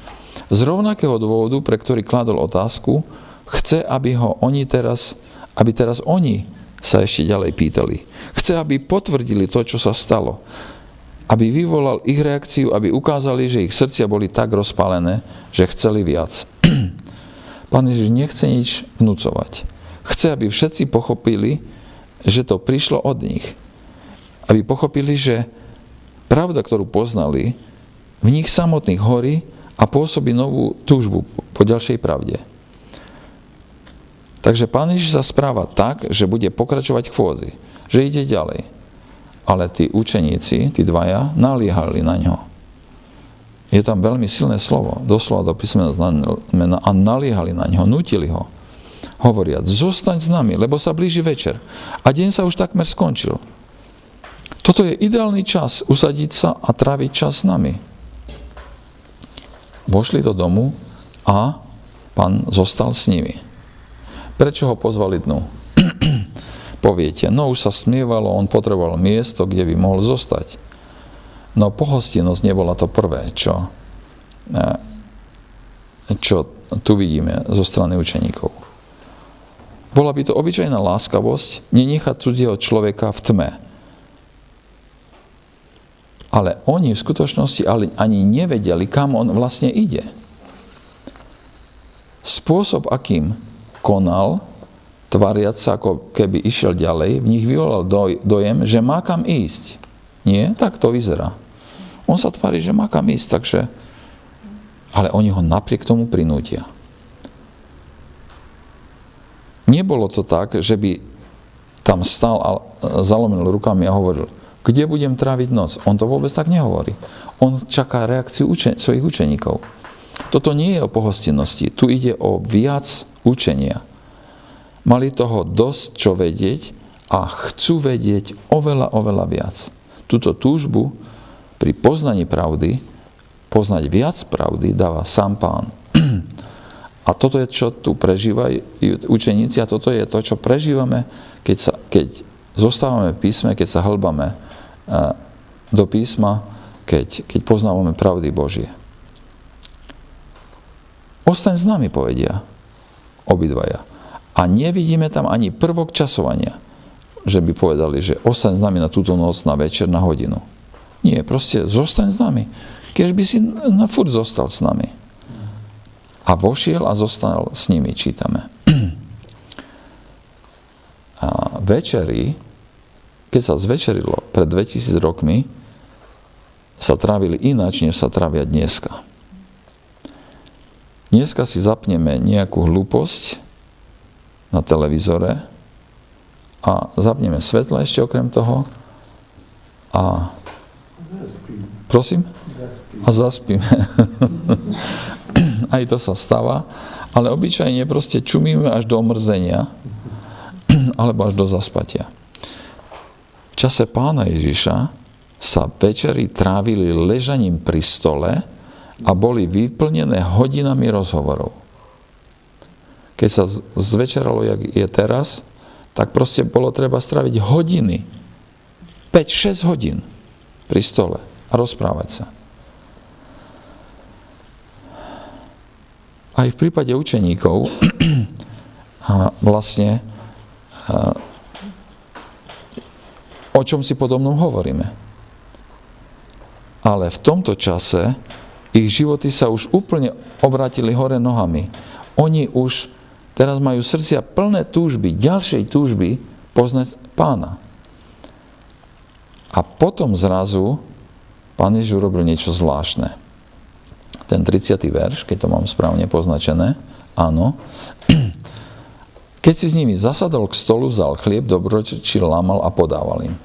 Z rovnakého dôvodu, pre ktorý kladol otázku, chce, aby ho oni teraz, aby teraz oni sa ešte ďalej pýtali. Chce, aby potvrdili to, čo sa stalo. Aby vyvolal ich reakciu, aby ukázali, že ich srdcia boli tak rozpálené, že chceli viac. Pán Ježiš nechce nič vnúcovať. Chce, aby všetci pochopili, že to prišlo od nich. Aby pochopili, že pravda, ktorú poznali, v nich samotných horí a pôsobí novú túžbu po ďalšej pravde. Takže pán Ježiš sa správa tak, že bude pokračovať chôdzi, že ide ďalej. Ale tí učeníci, tí dvaja, naliehali na ňo. Je tam veľmi silné slovo, doslova do písmena a naliehali na ňo, nutili ho hovoriac, zostaň s nami, lebo sa blíži večer. A deň sa už takmer skončil. Toto je ideálny čas usadiť sa a tráviť čas s nami. Vošli do domu a pán zostal s nimi. Prečo ho pozvali dnu? Poviete, no už sa smievalo, on potreboval miesto, kde by mohol zostať. No pohostinnosť nebola to prvé, čo, eh, čo tu vidíme zo strany učeníkov. Bola by to obyčajná láskavosť nenechať cudzieho človeka v tme. Ale oni v skutočnosti ani nevedeli, kam on vlastne ide. Spôsob, akým konal, tvariac sa, ako keby išiel ďalej, v nich vyvolal dojem, že má kam ísť. Nie? Tak to vyzerá. On sa tvári, že má kam ísť, takže... Ale oni ho napriek tomu prinútia. Nebolo to tak, že by tam stal a zalomil rukami a hovoril, kde budem tráviť noc. On to vôbec tak nehovorí. On čaká reakciu učen- svojich učeníkov. Toto nie je o pohostinnosti. Tu ide o viac učenia. Mali toho dosť čo vedieť a chcú vedieť oveľa, oveľa viac. Túto túžbu pri poznaní pravdy, poznať viac pravdy, dáva sám pán. A toto je, čo tu prežívajú učeníci a toto je to, čo prežívame, keď, sa, keď zostávame v písme, keď sa hlbame do písma, keď, keď poznávame pravdy Božie. Ostaň s nami, povedia obidvaja. A nevidíme tam ani prvok časovania, že by povedali, že ostaň s nami na túto noc, na večer, na hodinu. Nie, proste zostaň s nami. Keď by si na furt zostal s nami. A vošiel a zostal s nimi, čítame. A večeri, keď sa zvečerilo pred 2000 rokmi, sa trávili ináč, než sa trávia dneska. Dneska si zapneme nejakú hlúposť na televízore a zapneme svetla ešte okrem toho a prosím? A zaspíme. aj to sa stáva, ale obyčajne proste čumíme až do omrzenia alebo až do zaspatia. V čase pána Ježiša sa večery trávili ležaním pri stole a boli vyplnené hodinami rozhovorov. Keď sa zvečeralo, jak je teraz, tak proste bolo treba straviť hodiny, 5-6 hodín pri stole a rozprávať sa. aj v prípade učeníkov a vlastne a, o čom si podobnom hovoríme. Ale v tomto čase ich životy sa už úplne obratili hore nohami. Oni už teraz majú srdcia plné túžby, ďalšej túžby poznať pána. A potom zrazu pán Ježiš urobil niečo zvláštne ten 30. verš, keď to mám správne poznačené, áno. Keď si s nimi zasadol k stolu, vzal chlieb, dobročil, lámal a podával im.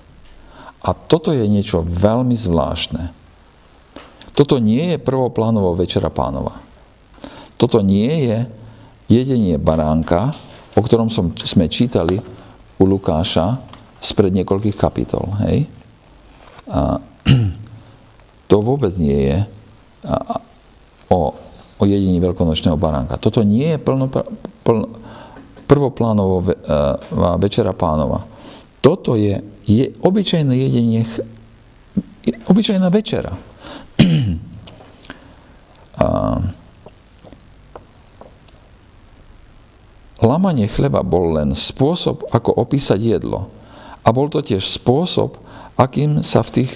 A toto je niečo veľmi zvláštne. Toto nie je prvoplánovo večera pánova. Toto nie je jedenie baránka, o ktorom som, sme čítali u Lukáša spred niekoľkých kapitol. Hej? A, to vôbec nie je o, o jedení veľkonočného baránka. Toto nie je plno, plno, prvoplánová večera pánova. Toto je, je obyčajné jedenie, obyčajná večera. A, lamanie chleba bol len spôsob, ako opísať jedlo. A bol to tiež spôsob, akým sa v tých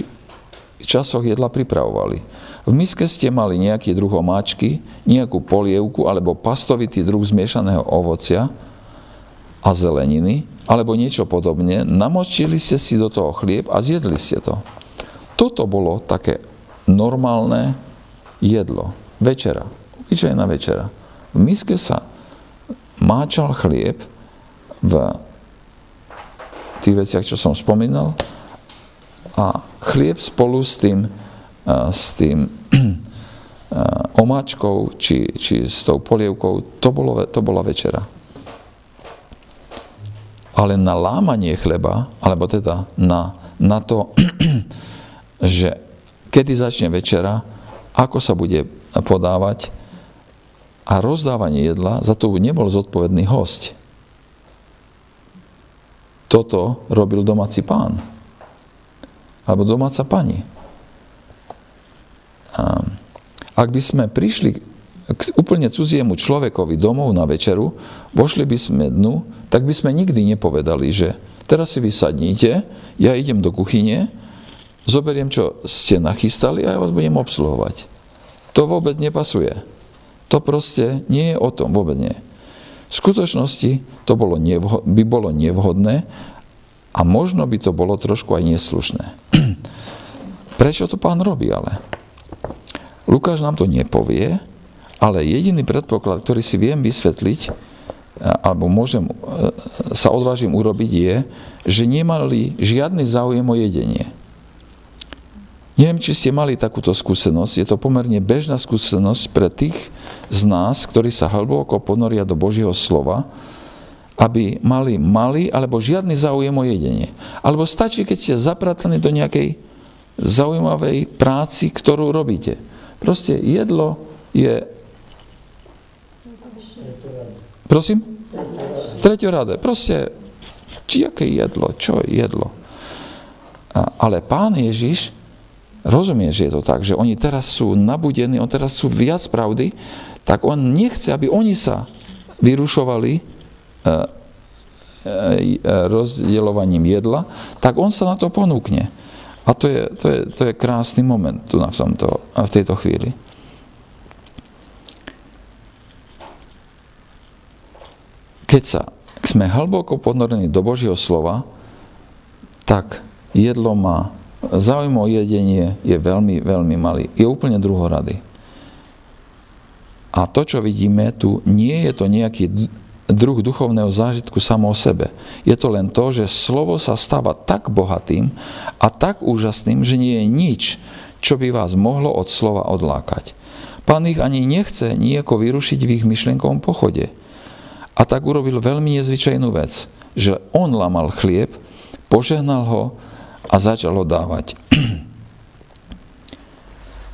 časoch jedla pripravovali. V miske ste mali nejaký druh omáčky, nejakú polievku alebo pastovitý druh zmiešaného ovocia a zeleniny, alebo niečo podobne, namočili ste si do toho chlieb a zjedli ste to. Toto bolo také normálne jedlo, večera, obyčajná večera. V miske sa máčal chlieb v tých veciach, čo som spomínal, a chlieb spolu s tým, s tým omáčkou či, či s tou polievkou, to, bolo, to bola večera. Ale na lámanie chleba, alebo teda na, na to, že kedy začne večera, ako sa bude podávať a rozdávanie jedla, za to nebol zodpovedný host. Toto robil domáci pán alebo domáca pani. A ak by sme prišli k úplne cudziemu človekovi domov na večeru, vošli by sme dnu, tak by sme nikdy nepovedali, že teraz si vysadnite, ja idem do kuchyne, zoberiem, čo ste nachystali a ja vás budem obsluhovať. To vôbec nepasuje. To proste nie je o tom, vôbec nie. V skutočnosti to bolo nevho- by bolo nevhodné a možno by to bolo trošku aj neslušné. Prečo to pán robí ale? Lukáš nám to nepovie, ale jediný predpoklad, ktorý si viem vysvetliť, alebo môžem, e, sa odvážim urobiť, je, že nemali žiadny záujem o jedenie. Neviem, či ste mali takúto skúsenosť. Je to pomerne bežná skúsenosť pre tých z nás, ktorí sa hlboko ponoria do Božieho slova, aby mali malý alebo žiadny záujem o jedenie. Alebo stačí, keď ste zapratení do nejakej zaujímavej práci, ktorú robíte. Proste jedlo je... Prosím? Treťoradé. Proste, či aké jedlo, čo je jedlo. Ale pán Ježiš rozumie, že je to tak, že oni teraz sú nabudení, on teraz sú viac pravdy, tak on nechce, aby oni sa vyrušovali E, e, rozdeľovaním jedla, tak on sa na to ponúkne. A to je, to je, to je krásny moment tu na v, tomto, v tejto chvíli. Keď sa sme hlboko ponorení do Božieho slova, tak jedlo má, záujem o jedenie je veľmi, veľmi malý. Je úplne druhorady. A to, čo vidíme tu, nie je to nejaký druh duchovného zážitku samo o sebe. Je to len to, že slovo sa stáva tak bohatým a tak úžasným, že nie je nič, čo by vás mohlo od slova odlákať. Pán ich ani nechce nejako vyrušiť v ich myšlienkovom pochode. A tak urobil veľmi nezvyčajnú vec, že on lamal chlieb, požehnal ho a začal ho dávať.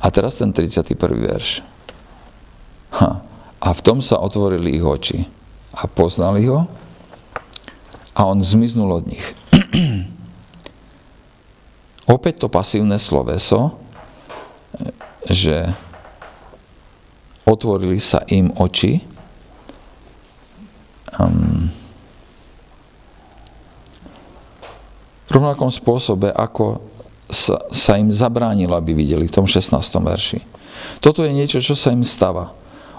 A teraz ten 31. verš. Ha. A v tom sa otvorili ich oči a poznali ho a on zmiznul od nich. Opäť to pasívne sloveso, že otvorili sa im oči. Um, v rovnakom spôsobe, ako sa, sa im zabránilo, aby videli v tom 16. verši. Toto je niečo, čo sa im stáva.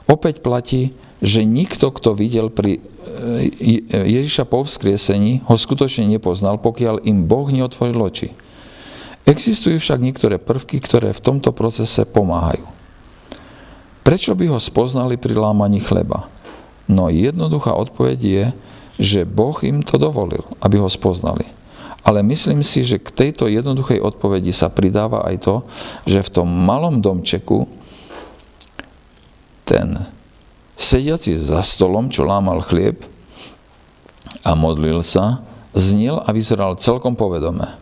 Opäť platí, že nikto, kto videl pri e, Ježiša po vzkriesení, ho skutočne nepoznal, pokiaľ im Boh neotvoril oči. Existujú však niektoré prvky, ktoré v tomto procese pomáhajú. Prečo by ho spoznali pri lámaní chleba? No jednoduchá odpoveď je, že Boh im to dovolil, aby ho spoznali. Ale myslím si, že k tejto jednoduchej odpovedi sa pridáva aj to, že v tom malom domčeku ten Sediaci za stolom, čo lámal chlieb a modlil sa, znel a vyzeral celkom povedome.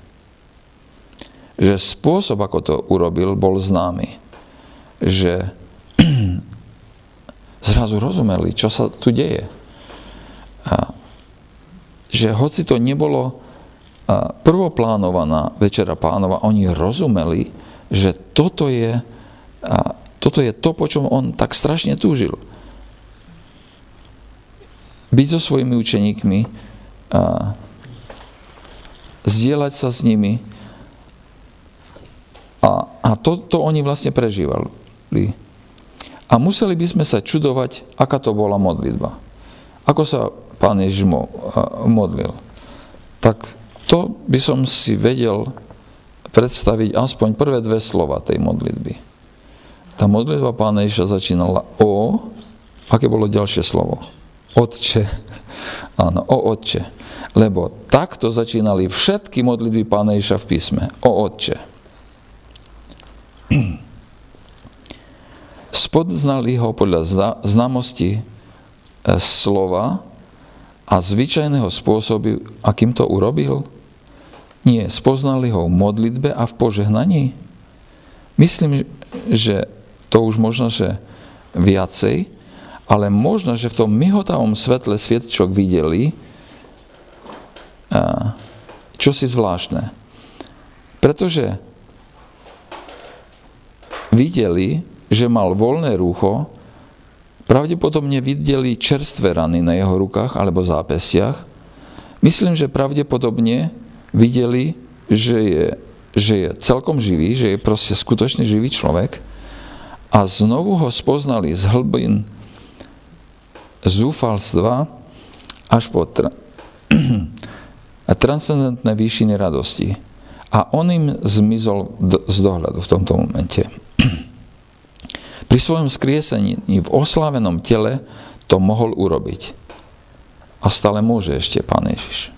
Že spôsob, ako to urobil, bol známy. Že zrazu rozumeli, čo sa tu deje. A že hoci to nebolo prvoplánovaná Večera pánova, oni rozumeli, že toto je, toto je to, po čom on tak strašne túžil. Byť so svojimi učeníkmi, zdieľať sa s nimi a, a to, to oni vlastne prežívali. A museli by sme sa čudovať, aká to bola modlitba. Ako sa pán Ježiš modlil. Tak to by som si vedel predstaviť aspoň prvé dve slova tej modlitby. Tá modlitba pána Ježiša začínala o, aké bolo ďalšie slovo? Otče. Áno, o Otče. Lebo takto začínali všetky modlitby pána Ježiša v písme. O Otče. Spoznali ho podľa známosti e, slova, a zvyčajného spôsobu, akým to urobil? Nie, spoznali ho v modlitbe a v požehnaní? Myslím, že to už možno, že viacej, ale možno, že v tom myhotavom svetle svietčok videli čo si zvláštne. Pretože videli, že mal voľné rúcho Pravdepodobne videli čerstvé rany na jeho rukách alebo zápesiach. Myslím, že pravdepodobne videli, že je, že je celkom živý, že je proste skutočný živý človek a znovu ho spoznali z hlbin zúfalstva až po tra- transcendentné výšiny radosti. A on im zmizol z dohľadu v tomto momente. Pri svojom skriesení v oslavenom tele to mohol urobiť. A stále môže ešte Pán Ježiš.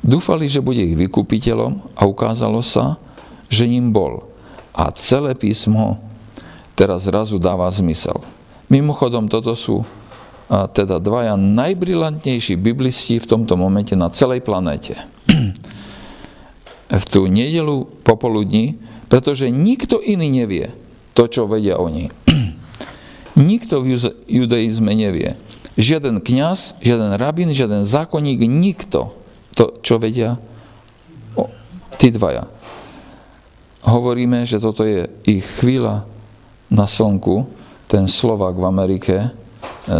Dúfali, že bude ich vykupiteľom a ukázalo sa, že ním bol. A celé písmo teraz zrazu dáva zmysel. Mimochodom, toto sú a teda dvaja najbrilantnejší biblisti v tomto momente na celej planéte. v tú nedelu popoludní, pretože nikto iný nevie, to, čo vedia oni. Nikto v judaizme nevie. Žiaden kňaz, žiaden rabín, žiaden zákonník, nikto to, čo vedia o, tí dvaja. Hovoríme, že toto je ich chvíľa na slnku, ten Slovak v Amerike e,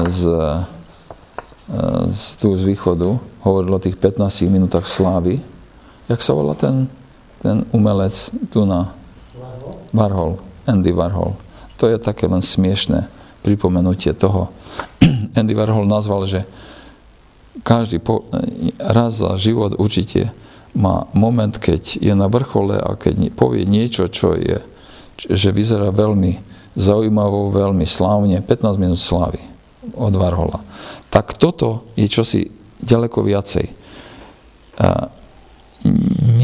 z, e, z, tu z východu hovoril o tých 15 minútach slávy. Jak sa volá ten, ten umelec tu na Warhol. Andy Warhol. To je také len smiešné pripomenutie toho. Andy Warhol nazval, že každý po, raz za život určite má moment, keď je na vrchole a keď povie niečo, čo je, že vyzerá veľmi zaujímavo, veľmi slávne, 15 minút slávy od Varhola. Tak toto je čosi ďaleko viacej.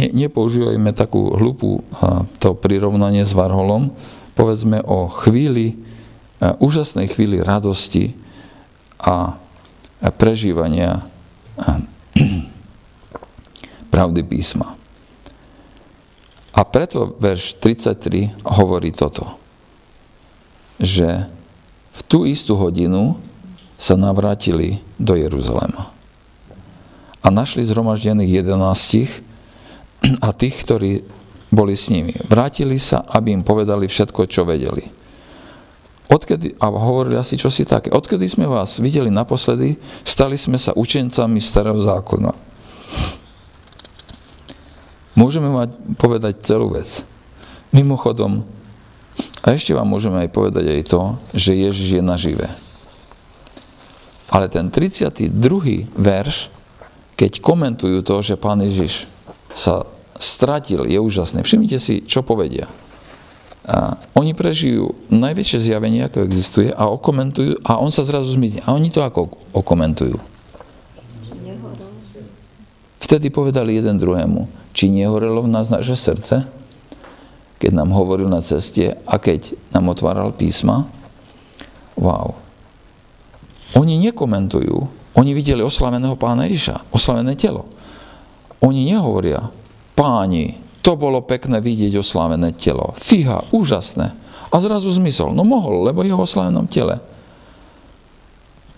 Ne, nepoužívajme takú hlupú to prirovnanie s Varholom, povedzme o chvíli, úžasnej chvíli radosti a prežívania pravdy písma. A preto verš 33 hovorí toto, že v tú istú hodinu sa navrátili do Jeruzalema. A našli zhromaždených jedenástich a tých, ktorí boli s nimi. Vrátili sa, aby im povedali všetko, čo vedeli. Odkedy, a hovorili asi čosi také, odkedy sme vás videli naposledy, stali sme sa učencami starého zákona. Môžeme mať povedať celú vec. Mimochodom, a ešte vám môžeme aj povedať aj to, že Ježiš je nažive. Ale ten 32. verš, keď komentujú to, že pán Ježiš sa stratil, je úžasné. Všimnite si, čo povedia. A oni prežijú najväčšie zjavenie, ako existuje a okomentujú a on sa zrazu zmizne. A oni to ako okomentujú? Vtedy povedali jeden druhému, či nehorelo v nás naše srdce, keď nám hovoril na ceste a keď nám otváral písma. Wow. Oni nekomentujú. Oni videli oslaveného pána Iša, oslavené telo. Oni nehovoria, páni, to bolo pekné vidieť oslavené telo. Fíha, úžasné. A zrazu zmysel. No mohol, lebo je v oslavenom tele.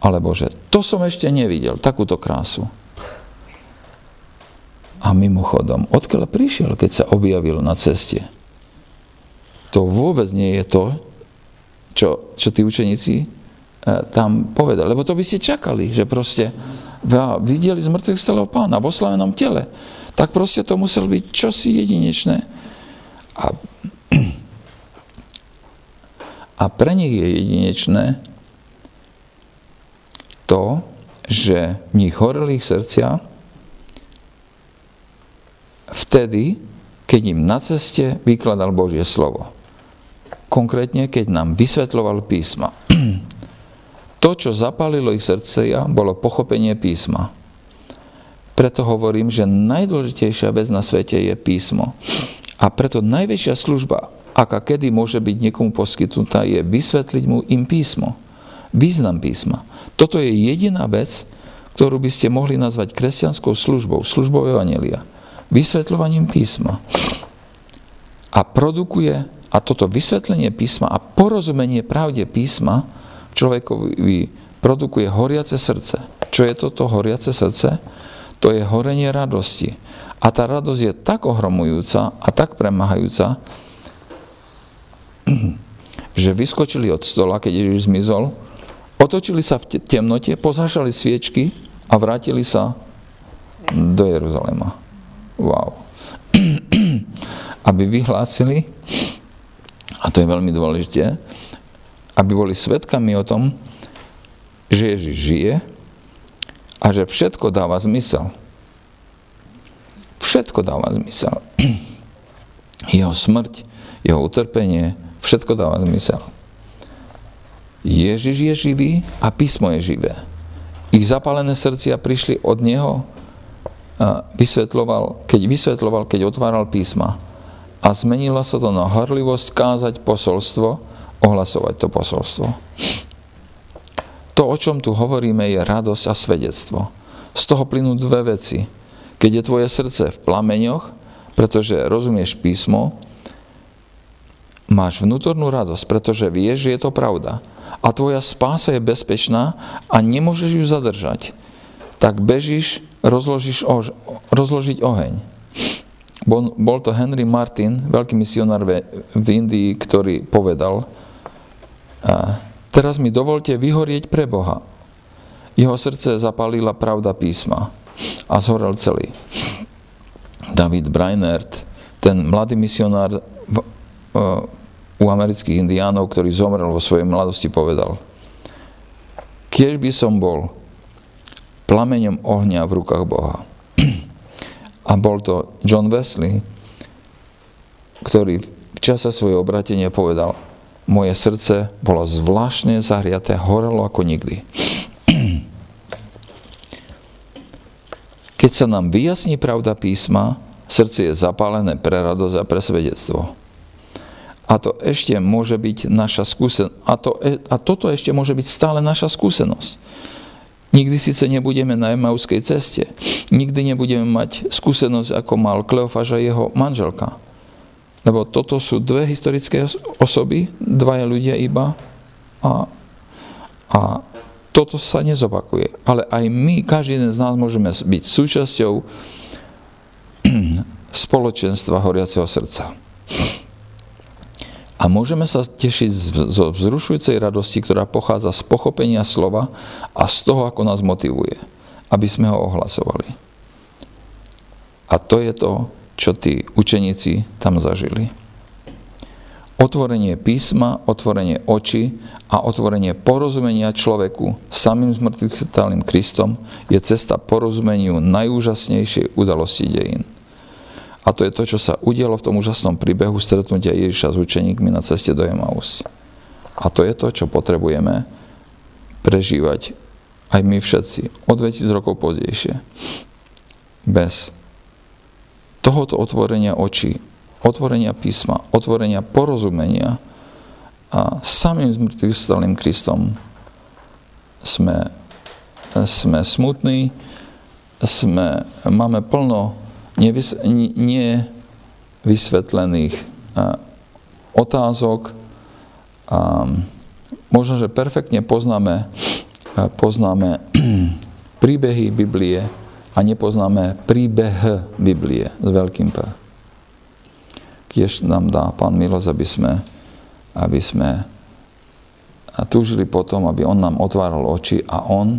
Alebo že to som ešte nevidel, takúto krásu. A mimochodom, odkiaľ prišiel, keď sa objavil na ceste? To vôbec nie je to, čo, čo tí učeníci e, tam povedali. Lebo to by ste čakali, že proste videli z mŕtvych celého pána v oslavenom tele tak proste to musel byť čosi jedinečné. A, a pre nich je jedinečné to, že v nich horeli ich srdcia vtedy, keď im na ceste vykladal Božie slovo. Konkrétne, keď nám vysvetľoval písma. To, čo zapálilo ich srdcia, bolo pochopenie písma. Preto hovorím, že najdôležitejšia vec na svete je písmo. A preto najväčšia služba, aká kedy môže byť niekomu poskytnutá, je vysvetliť mu im písmo. Význam písma. Toto je jediná vec, ktorú by ste mohli nazvať kresťanskou službou, službou Evangelia. Vysvetľovaním písma. A produkuje, a toto vysvetlenie písma a porozumenie pravde písma človekovi produkuje horiace srdce. Čo je toto horiace srdce? To je horenie radosti. A tá radosť je tak ohromujúca a tak premahajúca, že vyskočili od stola, keď Ježiš zmizol, otočili sa v temnote, pozášali sviečky a vrátili sa do Jeruzalema. Wow. aby vyhlásili, a to je veľmi dôležité, aby boli svetkami o tom, že Ježiš žije, a že všetko dáva zmysel. Všetko dáva zmysel. Jeho smrť, jeho utrpenie, všetko dáva zmysel. Ježiš je živý a písmo je živé. Ich zapálené srdcia prišli od Neho, vysvetloval, keď vysvetloval, keď otváral písma. A zmenila sa to na horlivosť kázať posolstvo, ohlasovať to posolstvo. To, o čom tu hovoríme, je radosť a svedectvo. Z toho plynú dve veci. Keď je tvoje srdce v plameňoch, pretože rozumieš písmo, máš vnútornú radosť, pretože vieš, že je to pravda. A tvoja spása je bezpečná a nemôžeš ju zadržať. Tak bežíš rozložíš ož, rozložiť oheň. Bol, bol to Henry Martin, veľký misionár v Indii, ktorý povedal, Teraz mi dovolte vyhorieť pre Boha. Jeho srdce zapalila pravda písma a zhorel celý. David Brainerd, ten mladý misionár v, u amerických indiánov, ktorý zomrel vo svojej mladosti, povedal Keď by som bol plameňom ohňa v rukách Boha. A bol to John Wesley, ktorý v čase svojho obratenia povedal moje srdce bolo zvláštne zahriaté, horelo ako nikdy. Keď sa nám vyjasní pravda písma, srdce je zapálené pre radosť a pre svedectvo. A to ešte môže byť naša skúsenosť. A, to, e, a toto ešte môže byť stále naša skúsenosť. Nikdy síce nebudeme na Emauskej ceste. Nikdy nebudeme mať skúsenosť, ako mal Kleofáž a jeho manželka. Lebo toto sú dve historické osoby, dvaja ľudia iba a, a toto sa nezopakuje. Ale aj my, každý jeden z nás môžeme byť súčasťou spoločenstva horiaceho srdca. A môžeme sa tešiť zo vzrušujúcej radosti, ktorá pochádza z pochopenia slova a z toho, ako nás motivuje, aby sme ho ohlasovali. A to je to, čo tí učeníci tam zažili. Otvorenie písma, otvorenie očí a otvorenie porozumenia človeku samým zmrtvých Kristom je cesta porozumeniu najúžasnejšej udalosti dejín. A to je to, čo sa udialo v tom úžasnom príbehu stretnutia Ježiša s učeníkmi na ceste do Emaus. A to je to, čo potrebujeme prežívať aj my všetci, o 2000 rokov pozdejšie. Bez tohoto otvorenia očí, otvorenia písma, otvorenia porozumenia a samým zmrtvým stalým Kristom sme, sme smutní, sme, máme plno nevys, nevysvetlených otázok. A možno, že perfektne poznáme, poznáme príbehy Biblie a nepoznáme príbeh Biblie s veľkým P. Kiež nám dá Pán milosť, aby sme, aby sme túžili potom, aby On nám otváral oči a On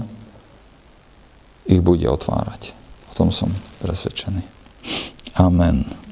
ich bude otvárať. O tom som presvedčený. Amen.